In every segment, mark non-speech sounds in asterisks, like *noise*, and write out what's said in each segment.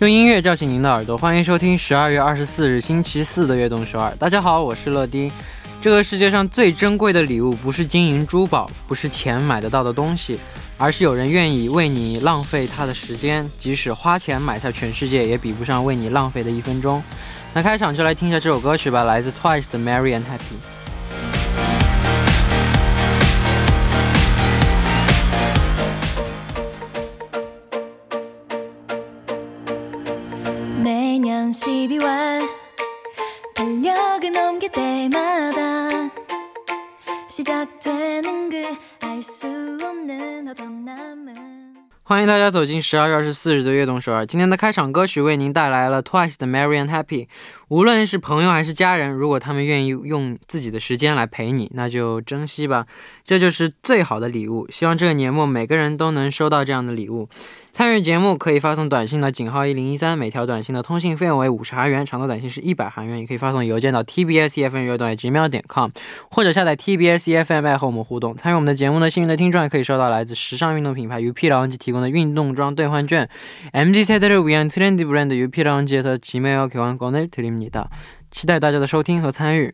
用音乐叫醒您的耳朵，欢迎收听十二月二十四日星期四的悦动首尔。大家好，我是乐丁。这个世界上最珍贵的礼物，不是金银珠宝，不是钱买得到的东西，而是有人愿意为你浪费他的时间，即使花钱买下全世界，也比不上为你浪费的一分钟。那开场就来听一下这首歌曲吧，来自 Twice 的《Merry and Happy》。欢迎大家走进十二月二十四日的悦动首尔。今天的开场歌曲为您带来了 Twice 的《Merry and Happy》。无论是朋友还是家人，如果他们愿意用自己的时间来陪你，那就珍惜吧，这就是最好的礼物。希望这个年末每个人都能收到这样的礼物。参与节目可以发送短信到井号一零一三，每条短信的通信费用为五十韩元，长的短信是一百韩元。也可以发送邮件到 tbs efm 乐短 gmail 点 com，或者下载 tbs efm app 和我们互动。参与我们的节目的幸运的听众还可以收到来自时尚运动品牌 UP 라운지提供的运动装兑换券。MZ 세대를 위한 트렌디 브랜드 UP 라운지에서 지메어 교환권을 드립니다. 期待大家的收听和参与。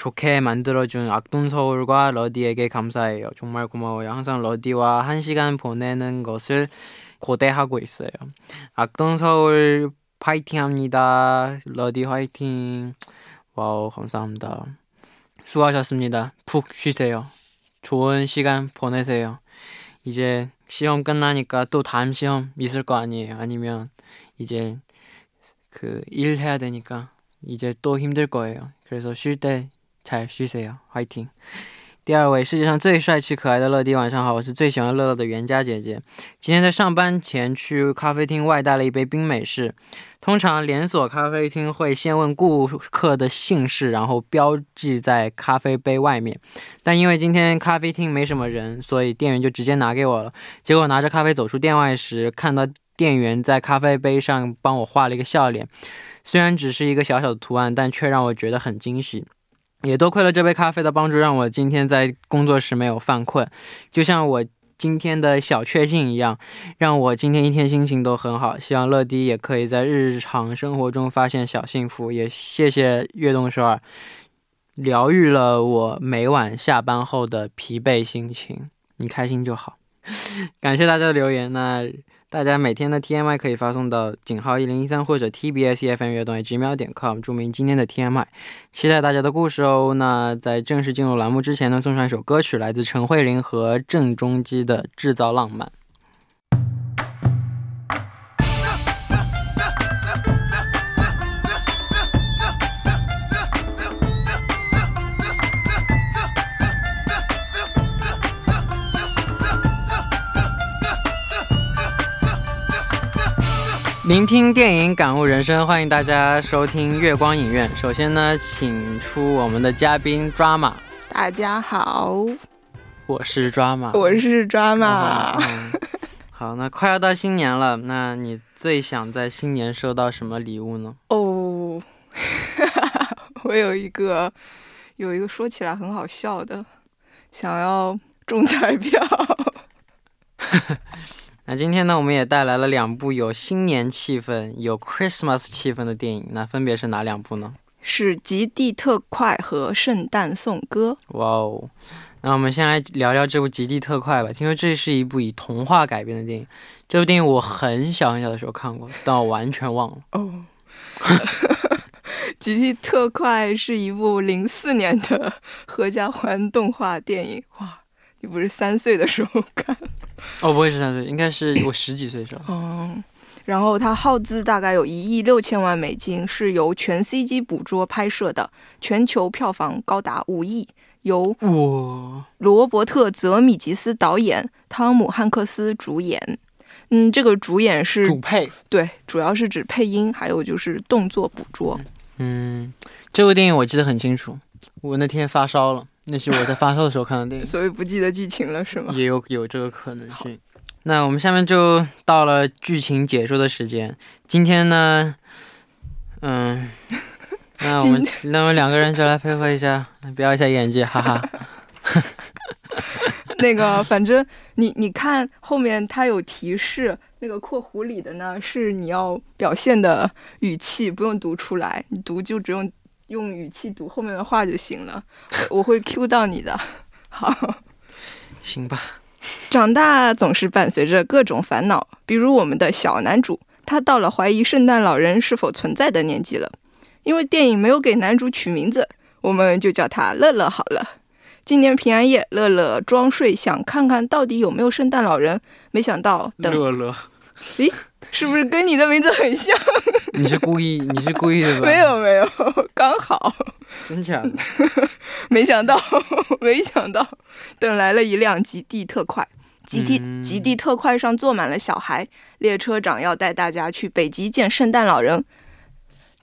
좋게 만들어준 악동서울과 러디에게 감사해요. 정말 고마워요. 항상 러디와 한 시간 보내는 것을 고대하고 있어요. 악동서울 파이팅 합니다. 러디 화이팅. 와우, 감사합니다. 수고하셨습니다. 푹 쉬세요. 좋은 시간 보내세요. 이제 시험 끝나니까 또 다음 시험 있을 거 아니에요. 아니면 이제 그 일 해야 되니까 이제 또 힘들 거예요. 그래서 쉴 때 잘 쉬세요. 화이팅. 第二位，世界上最帅气可爱的乐迪，晚上好，我是最喜欢乐乐的袁佳姐姐。今天在上班前去咖啡厅外带了一杯冰美式。通常连锁咖啡厅会先问顾客的姓氏，然后标记在咖啡杯外面。但因为今天咖啡厅没什么人，所以店员就直接拿给我了。结果拿着咖啡走出店外时，看到店员在咖啡杯上帮我画了一个笑脸。虽然只是一个小小的图案，但却让我觉得很惊喜。 也多亏了这杯咖啡的帮助，让我今天在工作时没有犯困，就像我今天的小确幸一样，让我今天一天心情都很好。希望乐迪也可以在日常生活中发现小幸福。也谢谢悦动首尔，疗愈了我每晚下班后的疲惫心情。你开心就好，*laughs* 感谢大家的留言。那。大家每天的 TMI 可以发送到井号一零一三或者 TBS EFM 乐动 gmail 点 com，注明今天的 TMI，期待大家的故事哦。那在正式进入栏目之前呢，送上一首歌曲，来自陈慧琳和郑中基的《制造浪漫》。聆听电影，感悟人生，欢迎大家收听月光影院。首先呢，请出我们的嘉宾 Drama。大家好，我是 Drama，我是 Drama。嗯好，那快要到新年了，那你最想在新年收到什么礼物呢？哦，*laughs* 我有一个有一个说起来很好笑的，想要中彩票。*laughs* 那今天呢，我们也带来了两部有新年气氛、有 Christmas 气氛的电影，那分别是哪两部呢？是《极地特快》和《圣诞颂歌》。哇哦！那我们先来聊聊这部《极地特快》吧。听说这是一部以童话改编的电影，这部电影我很小很小的时候看过，但我完全忘了。哦，《*laughs* 极地特快》是一部零四年的合家欢动画电影。哇，你不是三岁的时候看？哦，不会是三岁，应该是 *coughs* 我十几岁的时候。嗯，然后它耗资大概有一亿六千万美金，是由全 CG 捕捉拍摄的，全球票房高达五亿，由我，罗伯特·泽米吉斯导演，汤姆·汉克斯主演。嗯，这个主演是主配。对，主要是指配音，还有就是动作捕捉。嗯，这部电影我记得很清楚，我那天发烧了，那是我在发烧的时候看的电影。*laughs* 所以不记得剧情了是吗？也有有这个可能性。那我们下面就到了剧情解说的时间。今天呢，嗯，那我们那么两个人就来配合一下，表一下演技，哈哈。*laughs* 那个，反正你你看后面它有提示，那个括弧里的呢是你要表现的语气，不用读出来，你读就只用用语气读后面的话就行了。我我会 Q 到你的。*laughs* 好，行吧。长大总是伴随着各种烦恼，比如我们的小男主，他到了怀疑圣诞老人是否存在的年纪了。因为电影没有给男主取名字，我们就叫他乐乐好了。今年平安夜，乐乐装睡，想看看到底有没有圣诞老人。没想到，等，乐乐，咦，是不是跟你的名字很像？*laughs* 你是故意，你是故意的吧？没有没有，刚好。真假的？*laughs* 没想到，*laughs* 没想到，等来了一辆极地特快。极地嗯极地特快上坐满了小孩，列车长要带大家去北极见圣诞老人。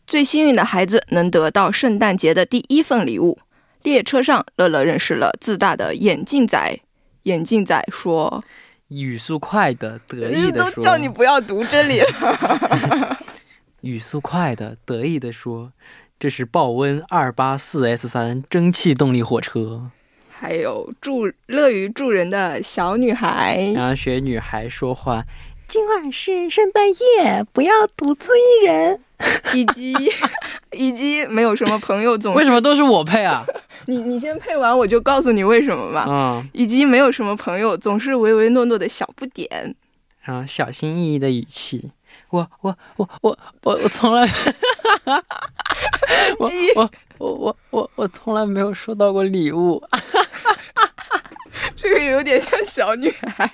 最幸运的孩子能得到圣诞节的第一份礼物。列车上，乐乐认识了自大的眼镜仔。眼镜仔说语速快的得意：“的说，都叫你不要读这里了。*laughs* 语速快的得意的说，这是豹温二八四 S 三蒸汽动力火车。”还有助乐于助人的小女孩，然后学女孩说话，今晚是圣诞夜，不要独自一人。*laughs* 以及 *laughs* 以及没有什么朋友总为什么都是我配啊？*laughs* 你你先配完，我就告诉你为什么吧。嗯，以及没有什么朋友，总是唯唯诺诺的小不点。然后小心翼翼的语气，我我我我我我从来，我鸡我我我我我从来没有收到过礼物。这个有点像小女孩，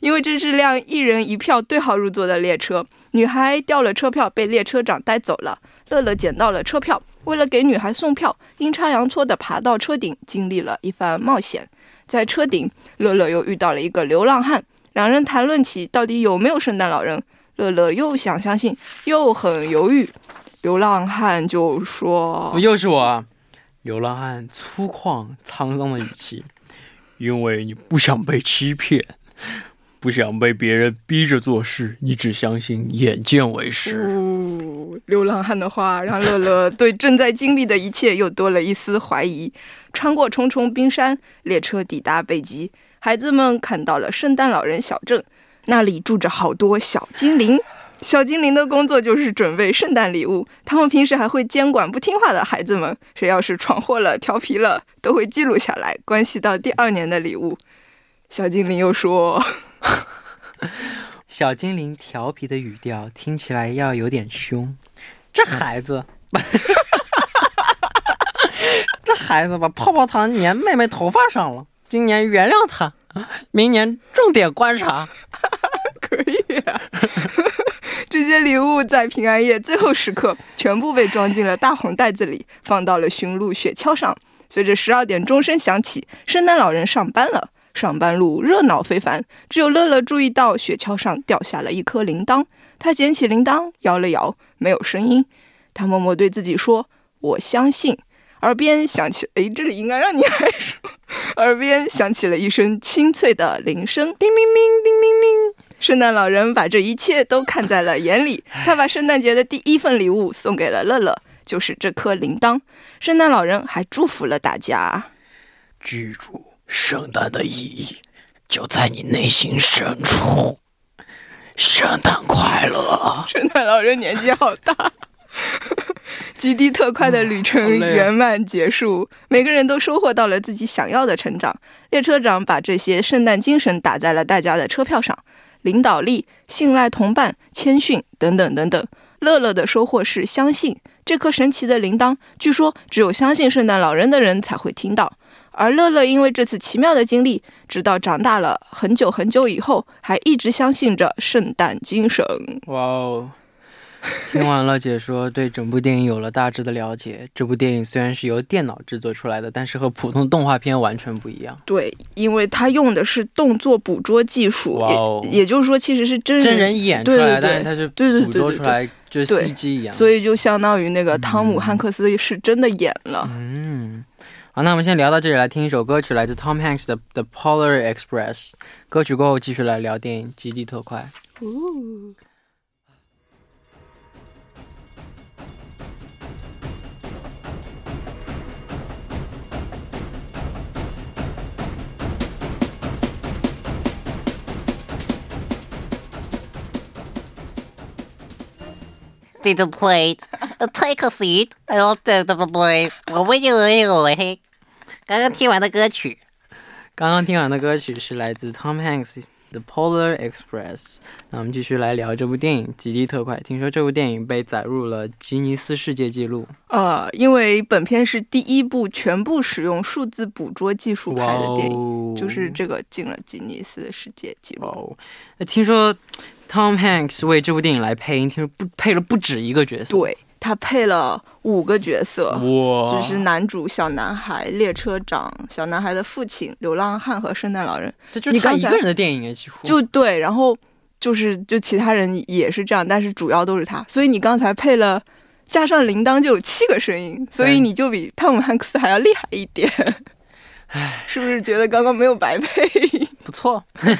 因为这是辆一人一票对号入座的列车。女孩掉了车票，被列车长带走了。乐乐捡到了车票，为了给女孩送票，阴差阳错地爬到车顶，经历了一番冒险。在车顶，乐乐又遇到了一个流浪汉，两人谈论起到底有没有圣诞老人。乐乐又想相信，又很犹豫。流浪汉就说怎么又是我啊？流浪汉粗犷沧桑的语气，因为你不想被欺骗，不想被别人逼着做事，你只相信眼见为实。哦，流浪汉的话让乐乐对正在经历的一切又多了一丝怀疑。穿过重重冰山，列车抵达北极，孩子们看到了圣诞老人小镇，那里住着好多小精灵。小精灵的工作就是准备圣诞礼物，他们平时还会监管不听话的孩子们，谁要是闯祸了、调皮了，都会记录下来，关系到第二年的礼物。小精灵又说。*laughs* 小精灵调皮的语调听起来要有点凶。这孩子，*laughs* 这孩子把泡泡糖粘妹妹头发上了。今年原谅他，明年重点观察。*laughs* 可以、啊，这些礼物在平安夜最后时刻全部被装进了大红袋子里，放到了驯鹿雪橇上。随着十二点钟声响起，圣诞老人上班了。上班路热闹非凡，只有乐乐注意到雪橇上掉下了一颗铃铛。他捡起铃铛，摇了摇，没有声音。他默默对自己说：“我相信。”耳边响起，诶，这里应该让你来说。耳边响起了一声清脆的铃声，叮铃铃，叮铃铃。圣诞老人把这一切都看在了眼里，*laughs* 他把圣诞节的第一份礼物送给了乐乐，就是这颗铃铛。圣诞老人还祝福了大家。记住，圣诞的意义就在你内心深处。圣诞快乐！圣诞老人年纪好大。极地特快的旅程圆满结束，每个人都收获到了自己想要的成长。列车长把这些圣诞精神打在了大家的车票上，领导力、信赖同伴、谦逊等等等等。乐乐的收获是相信这颗神奇的铃铛，据说只有相信圣诞老人的人才会听到。而乐乐因为这次奇妙的经历，直到长大了很久很久以后，还一直相信着圣诞精神。哇哦！*laughs* 听完了解说，对整部电影有了大致的了解。这部电影虽然是由电脑制作出来的，但是和普通动画片完全不一样。对，因为它用的是动作捕捉技术，哦也也就是说，其实是真人，真人演出来，对对对但是它是对对对捕捉出来就是对 CG 一样。所以就相当于那个汤姆嗯汉克斯是真的演了。嗯，好，那我们先聊到这里，来听一首歌曲，来自 Tom Hanks 的《The Polar Express》。歌曲过后继续来聊电影《极地特快》。 See the plate. Take a seat. I don't take the plate. 我为你而有嘿。 刚刚听完的歌曲，刚刚听完的歌曲是来自 Tom Hanks 的《Polar Express》。那我们继续来聊这部电影《极地特快》。听说这部电影被载入了吉尼斯世界纪录。呃，因为本片是第一部全部使用数字捕捉技术拍的电影，哦，就是这个进了吉尼斯世界纪录。哦！那听说 Tom Hanks 为这部电影来配音，听说不配了不止一个角色。对他配了五个角色，哇，就是男主小男孩、列车长、小男孩的父亲、流浪汉和圣诞老人。这就是他一个人的电影哎，几乎就对，然后就是就其他人也是这样，但是主要都是他。所以你刚才配了加上铃铛就有七个声音，所以你就比汤姆汉克斯还要厉害一点。是不是觉得刚刚没有白配？*laughs* 不错，不 *laughs*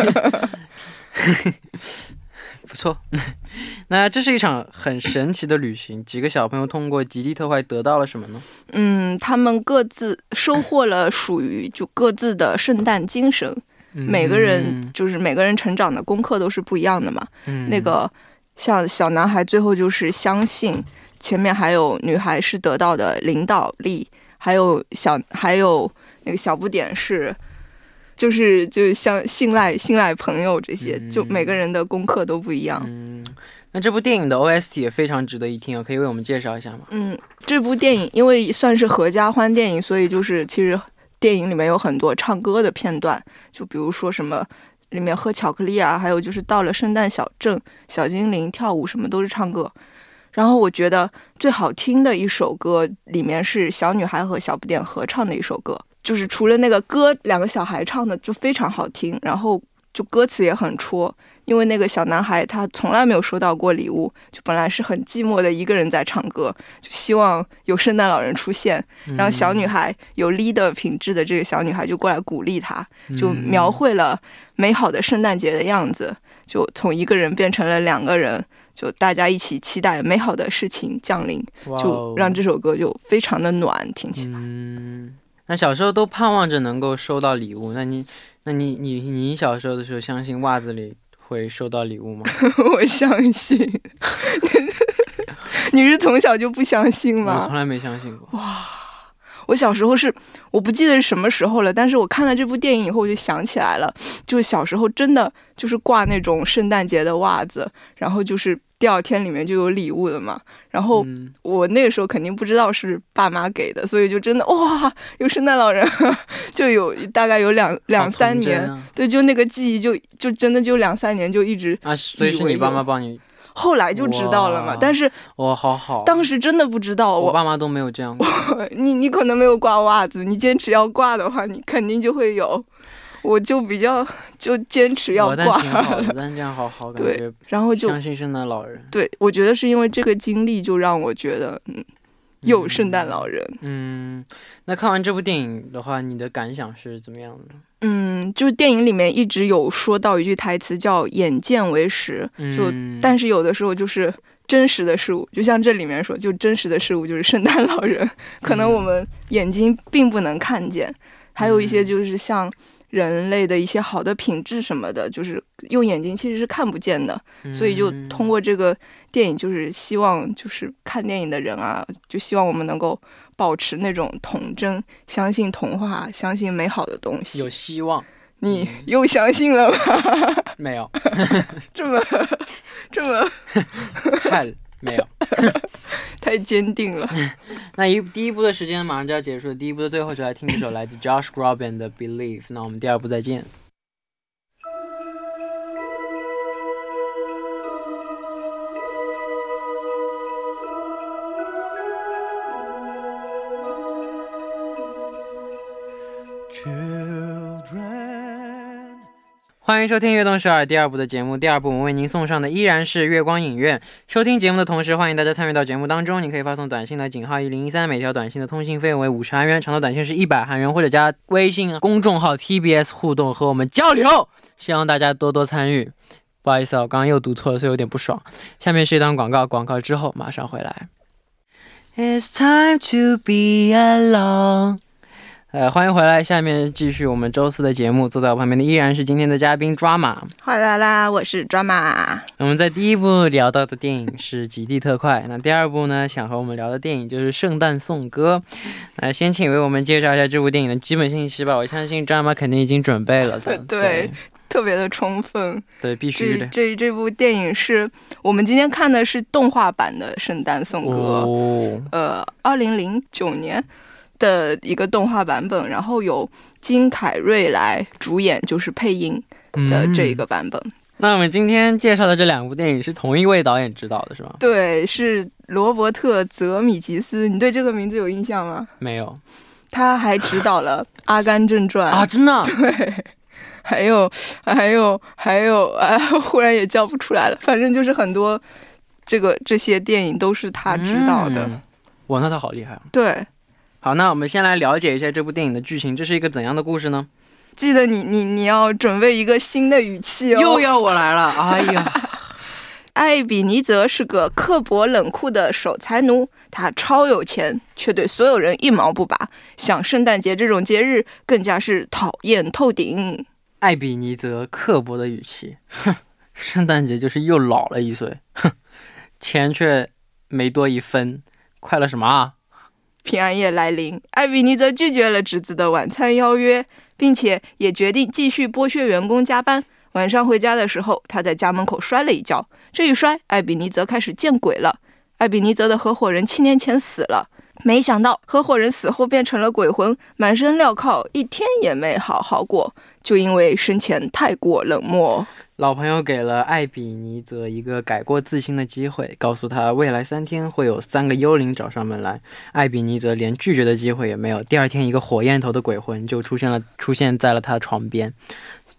错。*laughs* 那这是一场很神奇的旅行，几个小朋友通过极地特快得到了什么呢？嗯，他们各自收获了属于就各自的圣诞精神。每个人就是每个人成长的功课都是不一样的嘛。嗯那个像小男孩最后就是相信，前面还有女孩是得到的领导力，还有小还有那个小不点是。就是就是像信赖信赖朋友这些，嗯就每个人的功课都不一样。嗯，那这部电影的 OST 也非常值得一听啊，可以为我们介绍一下吗？嗯，这部电影因为算是合家欢电影，所以就是其实电影里面有很多唱歌的片段，就比如说什么里面喝巧克力啊，还有就是到了圣诞小镇，小精灵跳舞什么都是唱歌。然后我觉得最好听的一首歌里面是小女孩和小不点合唱的一首歌，就是除了那个歌，两个小孩唱的就非常好听，然后就歌词也很戳。因为那个小男孩他从来没有收到过礼物，就本来是很寂寞的一个人在唱歌，就希望有圣诞老人出现。然后小女孩有 leader 品质的这个小女孩就过来鼓励他，就嗯描绘了美好的圣诞节的样子，就从一个人变成了两个人，就大家一起期待美好的事情降临，就让这首歌就非常的暖，听起来。嗯，那小时候都盼望着能够收到礼物，那你，那你，你，你小时候的时候相信袜子里会收到礼物吗？*laughs* 我相信，*laughs* 你是从小就不相信吗？我从来没相信过。哇我小时候是我不记得是什么时候了，但是我看了这部电影以后，我就想起来了，就是小时候真的就是挂那种圣诞节的袜子，然后就是第二天里面就有礼物的嘛。然后嗯，我那个时候肯定不知道是爸妈给的，所以就真的哇，有圣诞老人，*laughs* 就有大概有两两三年，对，就那个记忆就就真的就两三年就一直，啊，所以是你爸妈帮你，后来就知道了嘛。但是我，好好。当时真的不知道，我我爸妈都没有这样过。*laughs* 你你可能没有挂袜子，你坚持要挂的话，你肯定就会有。我就比较就坚持要挂，挺好的，*laughs* 但这样好好感对觉，然后就相信圣诞老人。对我觉得是因为这个经历，就让我觉得嗯，有圣诞老人。嗯，那看完这部电影的话，你的感想是怎么样的？嗯，就是电影里面一直有说到一句台词叫“眼见为实”，就嗯但是有的时候就是真实的事物，就像这里面说，就真实的事物就是圣诞老人，可能我们眼睛并不能看见，还有一些就是像人类的一些好的品质什么的，就是用眼睛其实是看不见的，所以就嗯通过这个电影，就是希望就是看电影的人啊，就希望我们能够保持那种童真，相信童话，相信美好的东西有。希望你又相信了吗？没有？*laughs* 这么这么 *laughs* 看没有？*laughs* 太坚定了。那一第一部的时间马上就要结束了，第一部的最后就来听一首来自 Josh Groban 的 Believe。那我们第二部再见。欢迎收听《悦动首尔》第二部的节目。第二部我们为您送上的依然是月光影院。收听节目的同时，欢迎大家参与到节目当中。你可以发送短信来井号一零一三，每条短信的通信费用为五十韩元，长的短信是一百韩元，或者加微信公众号 TBS 互动和我们交流。希望大家多多参与。不好意思啊，我刚刚又读错了，所以有点不爽。下面是一段广告，广告之后马上回来。It's time to be alone。呃，欢迎回来，下面继续我们周四的节目。坐在我旁边的依然是今天的嘉宾抓马。哗啦啦，我是抓马。我们在第一部聊到的电影是《极地特快》，那第二部呢，想和我们聊的电影就是《圣诞颂歌》。那先请为我们介绍一下这部电影的基本信息吧。我相信抓马肯定已经准备了的。*laughs* 对特别的充分。对，必须这的。这这部电影是我们今天看的是动画版的《圣诞颂歌》哦，呃，二零零九年的一个动画版本，然后由金凯瑞来主演，就是配音的这一个版本。嗯那我们今天介绍的这两部电影是同一位导演执导的，是吗？对，是罗伯特·泽米吉斯，你对这个名字有印象吗？没有他还执导了《阿甘正传》啊，真的啊。*laughs* 对，还有还有还有啊，忽然也叫不出来了。反正就是很多这个这些电影都是他执导的。嗯哇，那他好厉害啊！对，好，那我们先来了解一下这部电影的剧情，这是一个怎样的故事呢？记得你你你要准备一个新的语气哦。又要我来了，哎呀，*laughs* 艾比尼泽是个刻薄冷酷的守财奴，他超有钱，却对所有人一毛不拔。像圣诞节这种节日，更加是讨厌透顶。艾比尼泽刻薄的语气，哼，*laughs* 圣诞节就是又老了一岁，哼，*laughs* 钱却没多一分，快乐什么啊？平安夜来临，艾比尼泽拒绝了侄子的晚餐邀约，并且也决定继续剥削员工加班。晚上回家的时候，他在家门口摔了一跤，这一摔，艾比尼泽开始见鬼了。艾比尼泽的合伙人七年前死了，没想到合伙人死后变成了鬼魂，满身镣铐，一天也没好好过，就因为生前太过冷漠。老朋友给了艾比尼泽一个改过自新的机会，告诉他未来三天会有三个幽灵找上门来。艾比尼泽连拒绝的机会也没有。第二天，一个火焰头的鬼魂就出现了，出现在了他的床边。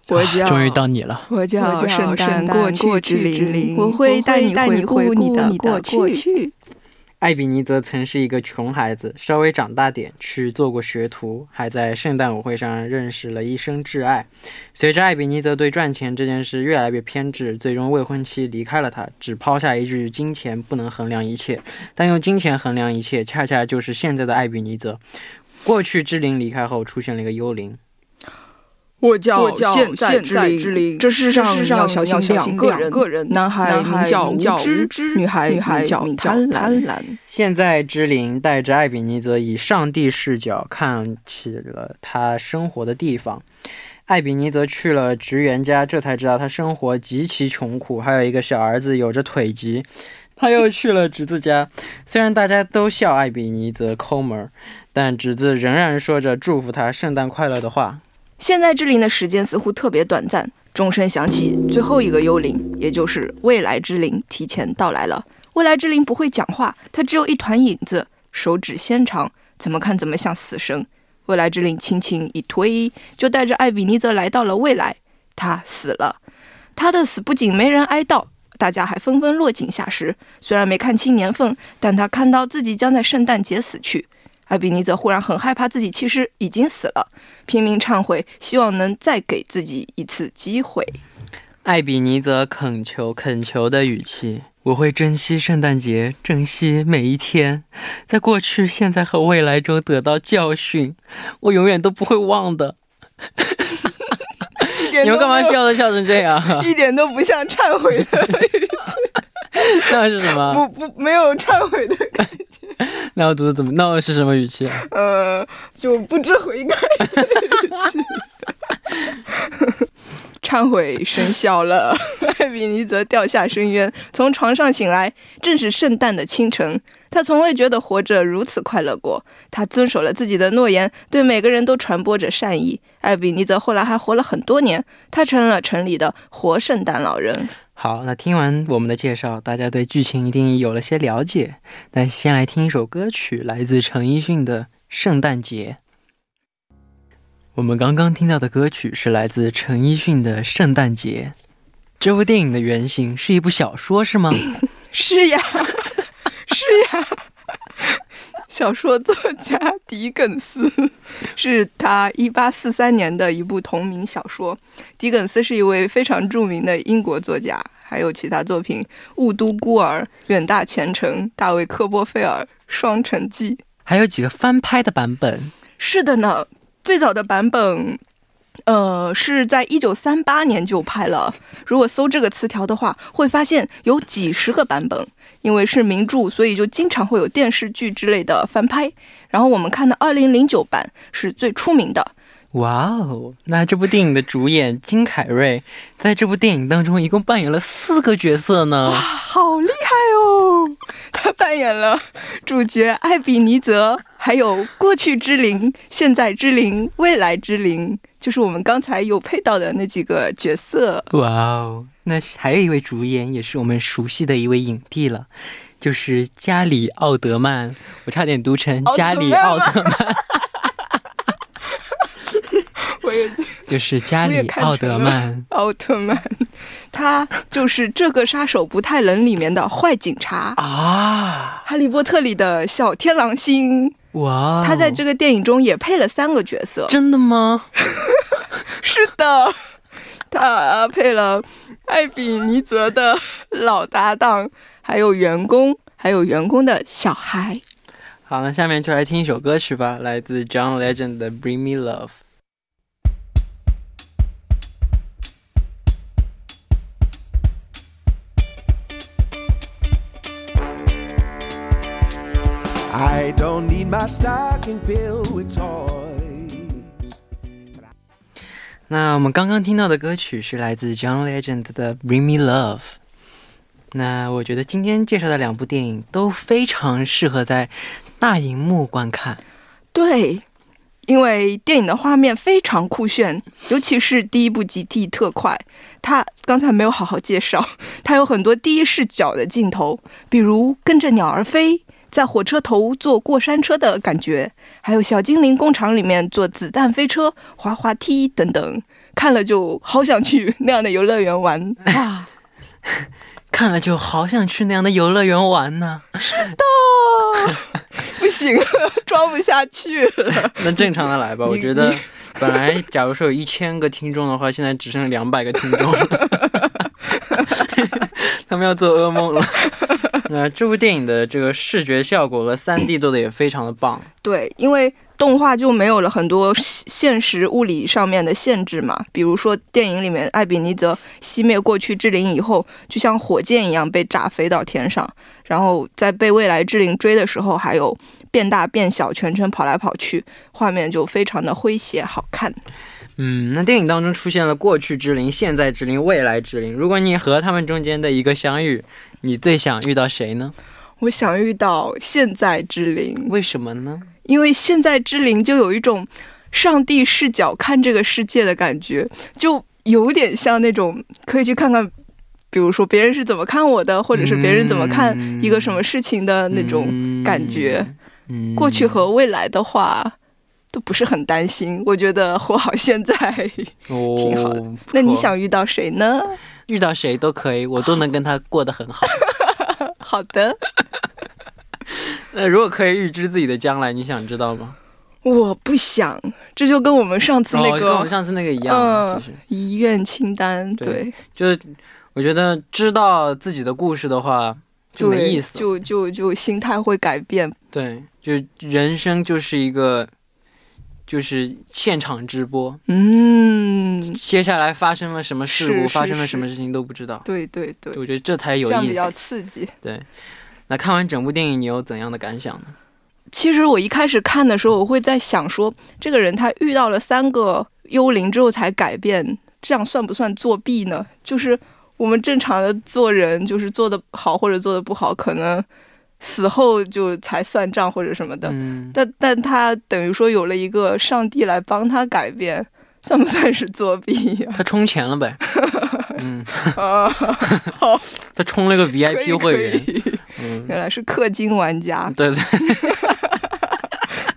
我叫终于到你了。我叫圣诞过去之过之灵，我会带你带你回顾回顾你的过去。艾比尼泽曾是一个穷孩子，稍微长大点去做过学徒，还在圣诞舞会上认识了一生挚爱。随着艾比尼泽对赚钱这件事越来越偏执，最终未婚妻离开了他，只抛下一句“金钱不能衡量一切”，但用金钱衡量一切，恰恰就是现在的艾比尼泽。过去之灵离开后，出现了一个幽灵。我叫现在现在之之灵这世上这世上要小心要小心两个人，个人男孩名叫无知知女孩女孩名叫贪贪婪。现在之灵带着艾比尼泽以上帝视角看起了他生活的地方。艾比尼泽去了职员家，这才知道他生活极其穷苦，还有一个小儿子有着腿疾。他又去了侄子家，虽然大家都笑艾比尼泽抠门儿，但侄子仍然说着祝福他圣诞快乐的话。现在之灵的时间似乎特别短暂，钟声响起，最后一个幽灵，也就是未来之灵提前到来了。未来之灵不会讲话，它只有一团影子，手指纤长，怎么看怎么像死神。未来之灵轻轻一推，就带着艾比尼泽来到了未来。他死了，他的死不仅没人哀悼，大家还纷纷落井下石。虽然没看清年份，但他看到自己将在圣诞节死去。艾比尼泽忽然很害怕自己其实已经死了。拼命忏悔，希望能再给自己一次机会。艾比尼泽恳求恳求的语气。我会珍惜圣诞节，珍惜每一天，在过去、现在和未来中得到教训，我永远都不会忘的。*laughs* 你们干嘛？笑都笑成这样？一点都不像忏悔的，*laughs* 那是什么？不不没有忏悔的感觉，*laughs* 那我读的怎么？那是什么语气啊？呃，就不知悔改的语气。*laughs* 忏悔生效了，艾比尼则掉下深渊，从床上醒来，正是圣诞的清晨。他从未觉得活着如此快乐过。他遵守了自己的诺言，对每个人都传播着善意。艾比尼则后来还活了很多年，他成了城里的活圣诞老人。好，那听完我们的介绍，大家对剧情一定有了些了解。那先来听一首歌曲，来自陈奕迅的《圣诞节》。我们刚刚听到的歌曲是来自陈奕迅的《圣诞节》。这部电影的原型是一部小说，是吗？*laughs* 是呀，*laughs* 是呀。小说作家狄更斯 *laughs* 是他一八四三年的一部同名小说。狄更斯是一位非常著名的英国作家，还有其他作品《雾都孤儿》《远大前程》《大卫科波菲尔》《双城记》。还有几个翻拍的版本。是的呢，最早的版本，呃，是在一九三八年就拍了。如果搜这个词条的话，会发现有几十个版本。因为是名著，所以就经常会有电视剧之类的翻拍。然后我们看的二零零九版是最出名的。哇哦！那这部电影的主演金凯瑞，在这部电影当中一共扮演了四个角色呢。哇好厉害哦！他扮演了主角艾比尼泽，还有过去之灵、现在之灵、未来之灵，就是我们刚才有配到的那几个角色。哇哦！那还有一位主演，也是我们熟悉的一位影帝了，就是加里奥德曼。我差点读成奥特曼加里奥特曼，*laughs* 我也觉得 *laughs* 就是加里奥德曼。奥特曼，他就是这个杀手不太冷里面的坏警察。啊！哈利波特里的小天狼星，哇哦！他在这个电影中也配了三个角色。真的吗？*laughs* 是的，他配了艾比尼泽的老搭档，还有员工，还有员工的小孩。好，那下面就来听一首歌曲吧，来自 John Legend 的《Bring Me Love》。I don't need my stocking filled with toys. 那我们刚刚听到的歌曲是来自 John Legend 的《Bring Me Love》。那我觉得今天介绍的两部电影都非常适合在大荧幕观看。对，因为电影的画面非常酷炫，尤其是第一部极地特快，它刚才没有好好介绍，它有很多第一视角的镜头，比如跟着鸟儿飞。在火车头坐过山车的感觉，还有小精灵工厂里面坐子弹飞车、滑滑梯等等，看了就好想去那样的游乐园玩啊！*laughs* 看了就好想去那样的游乐园玩呢。*laughs* 是的不行了，装不下去了。那正常的来吧，我觉得本来假如说有一千个听众的话，现在只剩两百个听众了，*laughs* 他们要做噩梦了。那这部电影的这个视觉效果和三 D 做的也非常的棒。对，因为动画就没有了很多现实物理上面的限制嘛，比如说电影里面艾比尼泽熄灭过去之灵以后，就像火箭一样被炸飞到天上，然后在被未来之灵追的时候，还有变大变小，全程跑来跑去，画面就非常的诙谐好看。嗯，那电影当中出现了过去之灵、现在之灵、未来之灵。如果你和他们中间的一个相遇，你最想遇到谁呢？我想遇到现在之灵，为什么呢？因为现在之灵就有一种上帝视角看这个世界的感觉，就有点像那种可以去看看，比如说别人是怎么看我的，或者是别人怎么看一个什么事情的那种感觉。嗯，过去和未来的话。都不是很担心，我觉得活好现在。哦 *laughs* 挺好的那你想遇到谁呢？遇到谁都可以，我都能跟他过得很好。*laughs* 好的，*laughs* 那如果可以预知自己的将来，你想知道吗？我不想这就跟我们上次那哦，跟我们上次那个一样，嗯其实遗愿清单，对对就是我觉得知道自己的故事的话就没，意思。就就就心态会改变。对，就人生就是一个就是现场直播，嗯，接下来发生了什么事故，是是发生了什么事情都不知道。对对对，我觉得这才有意思比较。刺激。对，那看完整部电影，你有怎样的感想呢？其实我一开始看的时候，我会在想说，这个人他遇到了三个幽灵之后才改变，这样算不算作弊呢？就是我们正常的做人，就是做的好或者做的不好，可能死后就才算账或者什么的。嗯，但但他等于说有了一个上帝来帮他改变，算不算是作弊呀、*laughs* 他充钱了呗。嗯，啊？*laughs* 他充了个 VIP 会员。*laughs* 嗯，原来是氪金玩家。对对，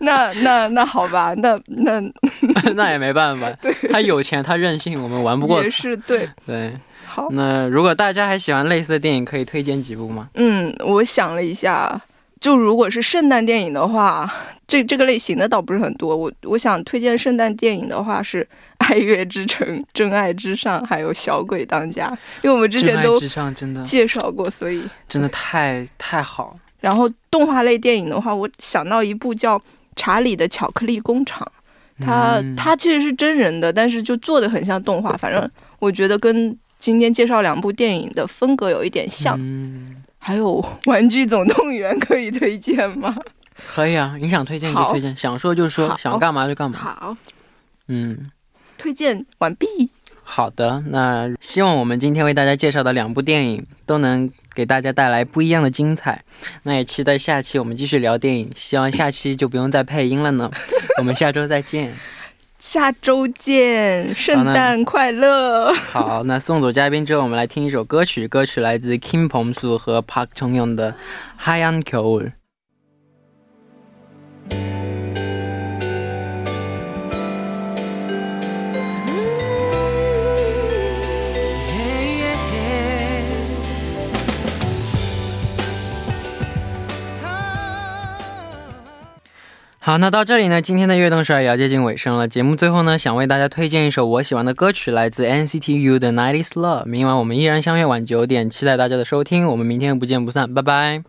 那那那好吧，那那那也没办法。他有钱，他任性，我们玩不过也他。是对。对，好，那如果大家还喜欢类似的电影，可以推荐几部吗？嗯，我想了一下，就如果是圣诞电影的话，*laughs* 这这个类型的倒不是很多。我我想推荐圣诞电影的话是《爱乐之城》《真爱至上》，还有《小鬼当家》，因为我们之前都介绍过，所以。真的太太好。然后动画类电影的话，我想到一部叫《查理的巧克力工厂》，它、嗯它其实是真人的，但是就做的很像动画，反正我觉得跟今天介绍两部电影的风格有一点像。嗯，还有《玩具总动员》可以推荐吗？可以啊，你想推荐就推荐，想说就说，想干嘛就干嘛。好，嗯，推荐完毕。好的，那希望我们今天为大家介绍的两部电影都能给大家带来不一样的精彩。那也期待下期我们继续聊电影，希望下期就不用再配音了呢。*laughs* 我们下周再见。下周见圣诞快乐好那送走嘉宾之后我们来听一首歌曲歌曲来自 kim pongsu 和 park c h o n g y o n 的 highen kawa 好，那到这里呢，今天的悦动十二也要接近尾声了。节目最后呢，想为大家推荐一首我喜欢的歌曲，来自 NCT U 的《Night Is Love》。明晚我们依然相约晚九点，期待大家的收听。我们明天不见不散，拜拜。